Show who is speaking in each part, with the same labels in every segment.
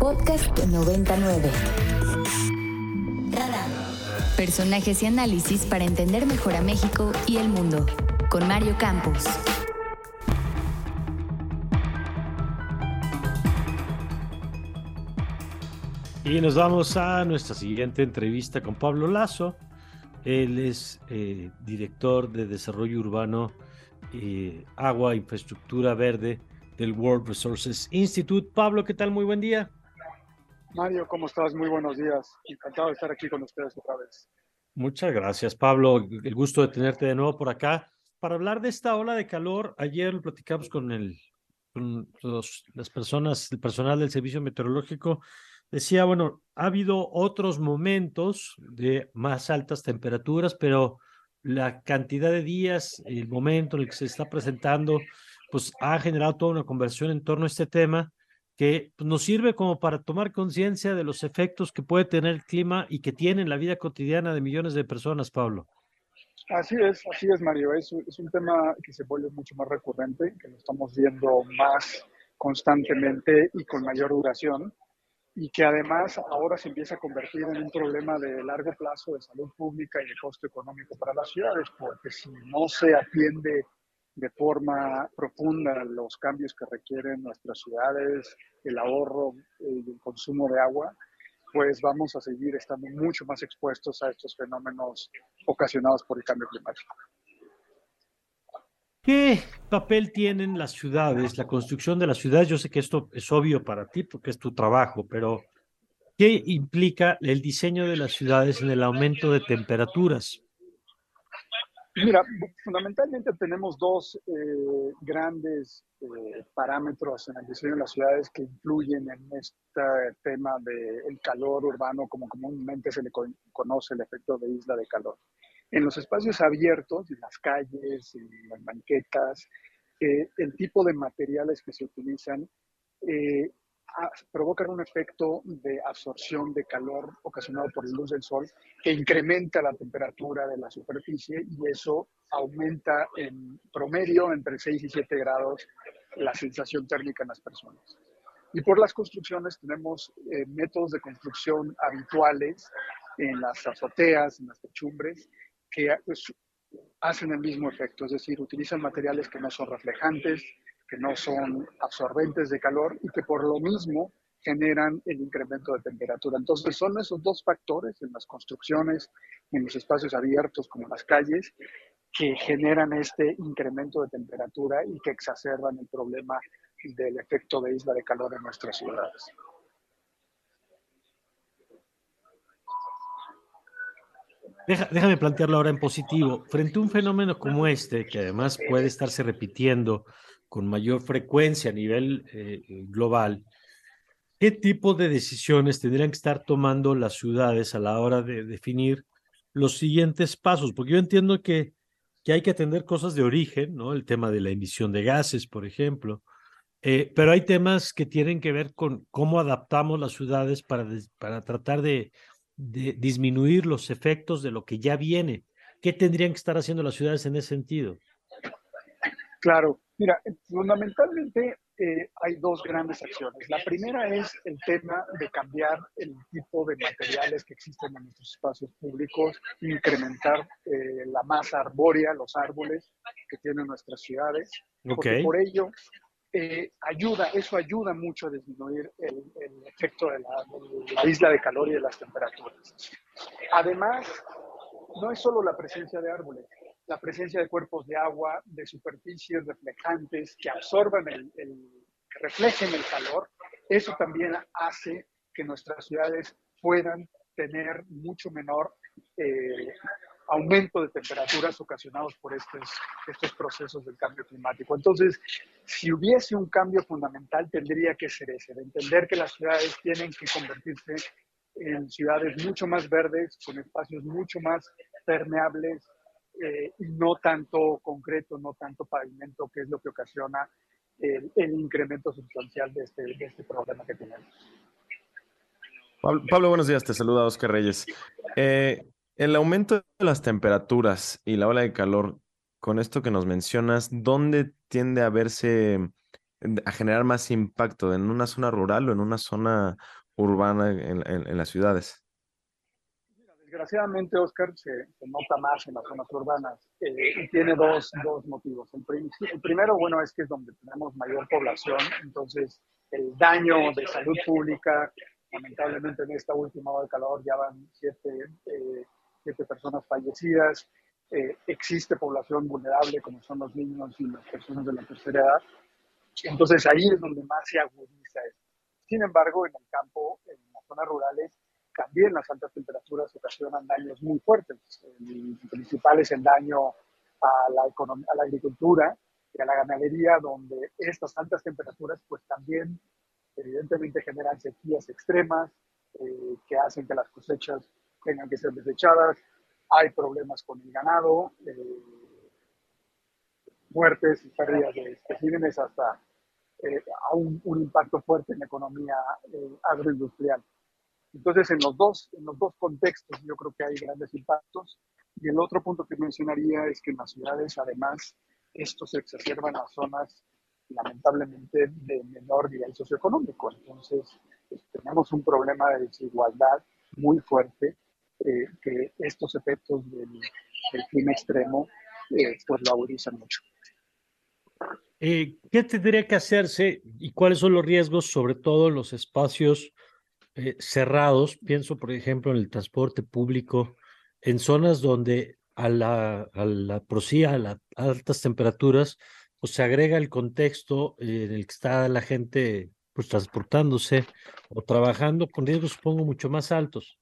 Speaker 1: Podcast 99. Personajes y análisis para entender mejor a México y el mundo. Con Mario Campos.
Speaker 2: Y nos vamos a nuestra siguiente entrevista con Pablo Lazo. Él es eh, director de Desarrollo Urbano, y Agua, Infraestructura Verde del World Resources Institute. Pablo, ¿qué tal? Muy buen día.
Speaker 3: Mario, ¿cómo estás? Muy buenos días. Encantado de estar aquí con ustedes otra vez.
Speaker 2: Muchas gracias, Pablo. El gusto de tenerte de nuevo por acá. Para hablar de esta ola de calor, ayer lo platicamos con, el, con las personas, el personal del Servicio Meteorológico. Decía, bueno, ha habido otros momentos de más altas temperaturas, pero la cantidad de días, el momento en el que se está presentando, pues ha generado toda una conversión en torno a este tema que pues, nos sirve como para tomar conciencia de los efectos que puede tener el clima y que tiene en la vida cotidiana de millones de personas, Pablo.
Speaker 3: Así es, así es, Mario. Es, es un tema que se vuelve mucho más recurrente, que lo estamos viendo más constantemente y con mayor duración, y que además ahora se empieza a convertir en un problema de largo plazo de salud pública y de costo económico para las ciudades, porque si no se atiende de forma profunda los cambios que requieren nuestras ciudades, el ahorro y el consumo de agua, pues vamos a seguir estando mucho más expuestos a estos fenómenos ocasionados por el cambio climático.
Speaker 2: ¿Qué papel tienen las ciudades, la construcción de las ciudades? Yo sé que esto es obvio para ti porque es tu trabajo, pero ¿qué implica el diseño de las ciudades en el aumento de temperaturas?
Speaker 3: Mira, fundamentalmente tenemos dos eh, grandes eh, parámetros en el diseño de las ciudades que influyen en este tema del calor urbano, como comúnmente se le conoce el efecto de isla de calor. En los espacios abiertos, en las calles, en las banquetas, eh, el tipo de materiales que se utilizan provocan un efecto de absorción de calor ocasionado por la luz del sol que incrementa la temperatura de la superficie y eso aumenta en promedio entre 6 y 7 grados la sensación térmica en las personas. Y por las construcciones tenemos eh, métodos de construcción habituales en las azoteas, en las techumbres, que pues, hacen el mismo efecto, es decir, utilizan materiales que no son reflejantes, que no son absorbentes de calor y que por lo mismo generan el incremento de temperatura. Entonces son esos dos factores en las construcciones, en los espacios abiertos como las calles, que generan este incremento de temperatura y que exacerban el problema del efecto de isla de calor en nuestras ciudades.
Speaker 2: déjame plantearlo ahora en positivo. Frente a un fenómeno como este, que además puede estarse repitiendo con mayor frecuencia a nivel eh, global, ¿qué tipo de decisiones tendrían que estar tomando las ciudades a la hora de definir los siguientes pasos? Porque yo entiendo que, que hay que atender cosas de origen, ¿no? El tema de la emisión de gases, por ejemplo, eh, pero hay temas que tienen que ver con cómo adaptamos las ciudades para, para tratar de, de disminuir los efectos de lo que ya viene. ¿Qué tendrían que estar haciendo las ciudades en ese sentido?
Speaker 3: Claro, Mira, fundamentalmente eh, hay dos grandes acciones. La primera es el tema de cambiar el tipo de materiales que existen en nuestros espacios públicos, incrementar eh, la masa arbórea, los árboles que tienen nuestras ciudades. Porque por ello eh, ayuda, eso ayuda mucho a disminuir el, efecto de la, isla de calor y de las temperaturas. Además, no es solo la presencia de árboles, la presencia de cuerpos de agua, de superficies reflejantes que absorban el, que reflejen el calor, eso también hace que nuestras ciudades puedan tener mucho menor eh, aumento de temperaturas ocasionados por estos, estos procesos del cambio climático. Entonces, si hubiese un cambio fundamental, tendría que ser ese, de entender que las ciudades tienen que convertirse en ciudades mucho más verdes, con espacios mucho más permeables, eh, no tanto concreto, no tanto pavimento, que es lo que ocasiona el, incremento sustancial de este, de este, problema que tenemos.
Speaker 4: Pablo, buenos días, te saluda Oscar Reyes. Eh, el aumento de las temperaturas y la ola de calor, con esto que nos mencionas, ¿dónde tiende a verse a generar más impacto en una zona rural o en una zona urbana en, las ciudades?
Speaker 3: Desgraciadamente, Oscar, se, nota más en las zonas urbanas eh, y tiene dos, dos motivos. El, el, primero, bueno, es que es donde tenemos mayor población, entonces el daño de salud pública, lamentablemente en esta última hora de calor ya van siete, eh, siete personas fallecidas, eh, existe población vulnerable como son los niños y las personas de la tercera edad, entonces ahí es donde más se agudiza esto. Sin embargo, en el campo, en las zonas rurales, también las altas temperaturas ocasionan daños muy fuertes. El principal es el daño a la, economía, a la agricultura y a la ganadería, donde estas altas temperaturas pues también evidentemente generan sequías extremas eh, que hacen que las cosechas tengan que ser desechadas. Hay problemas con el ganado, eh, muertes y pérdidas de especímenes hasta eh, a un, impacto fuerte en la economía agroindustrial. Entonces, en los, dos, en los dos contextos yo creo que hay grandes impactos. Y el otro punto que mencionaría es que en las ciudades, además, esto se exacerba en las zonas lamentablemente de menor nivel socioeconómico. Entonces, pues, tenemos un problema de desigualdad muy fuerte eh, que estos efectos del, clima extremo eh, pues lo agudizan mucho.
Speaker 2: Eh, ¿Qué tendría que hacerse y cuáles son los riesgos, sobre todo en los espacios cerrados? Pienso, por ejemplo, en el transporte público, en zonas donde a la, a la, a las altas temperaturas, pues se agrega el contexto en el que está la gente pues transportándose o trabajando con riesgos supongo mucho más altos.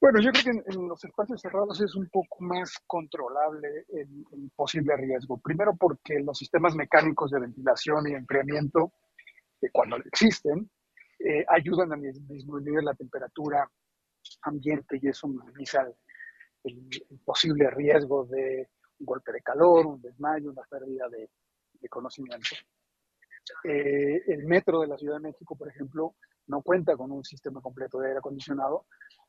Speaker 3: Bueno, yo creo que en, los espacios cerrados es un poco más controlable el, posible riesgo. Primero porque los sistemas mecánicos de ventilación y enfriamiento, cuando existen, eh, ayudan a disminuir la temperatura ambiente y eso minimiza el posible riesgo de un golpe de calor, un desmayo, una pérdida de, conocimiento. Eh, el metro de la Ciudad de México, por ejemplo, no cuenta con un sistema completo de aire acondicionado,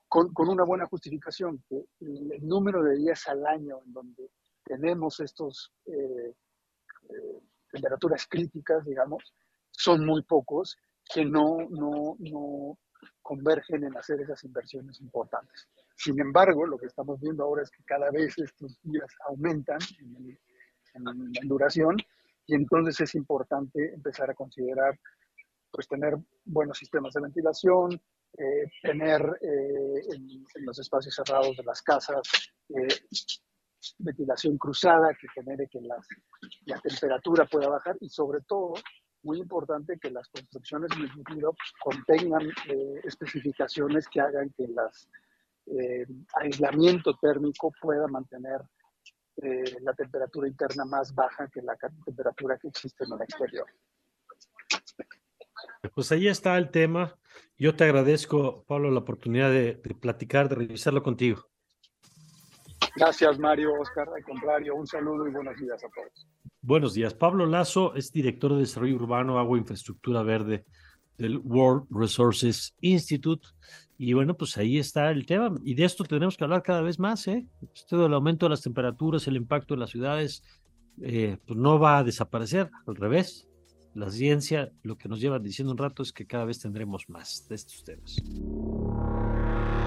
Speaker 3: con, una buena justificación, que el, número de días al año en donde tenemos estos eh, eh, temperaturas críticas, digamos, son muy pocos, que no, no, no convergen en hacer esas inversiones importantes. Sin embargo, lo que estamos viendo ahora es que cada vez estos días aumentan en, duración y entonces es importante empezar a considerar pues tener buenos sistemas de ventilación, eh, tener eh, en, los espacios cerrados de las casas eh, ventilación cruzada que genere que la temperatura pueda bajar y sobre todo, muy importante que las construcciones en el futuro contengan especificaciones que hagan que las eh, aislamiento térmico pueda mantener eh, la temperatura interna más baja que la temperatura que existe en el exterior.
Speaker 2: Pues ahí está el tema. Yo te agradezco, Pablo, la oportunidad de, platicar, de revisarlo contigo.
Speaker 3: Gracias, Mario, Oscar. Al contrario, un saludo y buenos días a todos.
Speaker 2: Buenos días. Pablo Lazo es director de Desarrollo Urbano, Agua e Infraestructura Verde del World Resources Institute. Y bueno, pues ahí está el tema. Y de esto tenemos que hablar cada vez más, ¿eh? Esto del aumento de las temperaturas, el impacto en las ciudades, eh, pues no va a desaparecer, al revés. La ciencia lo que nos lleva diciendo un rato es que cada vez tendremos más de estos temas.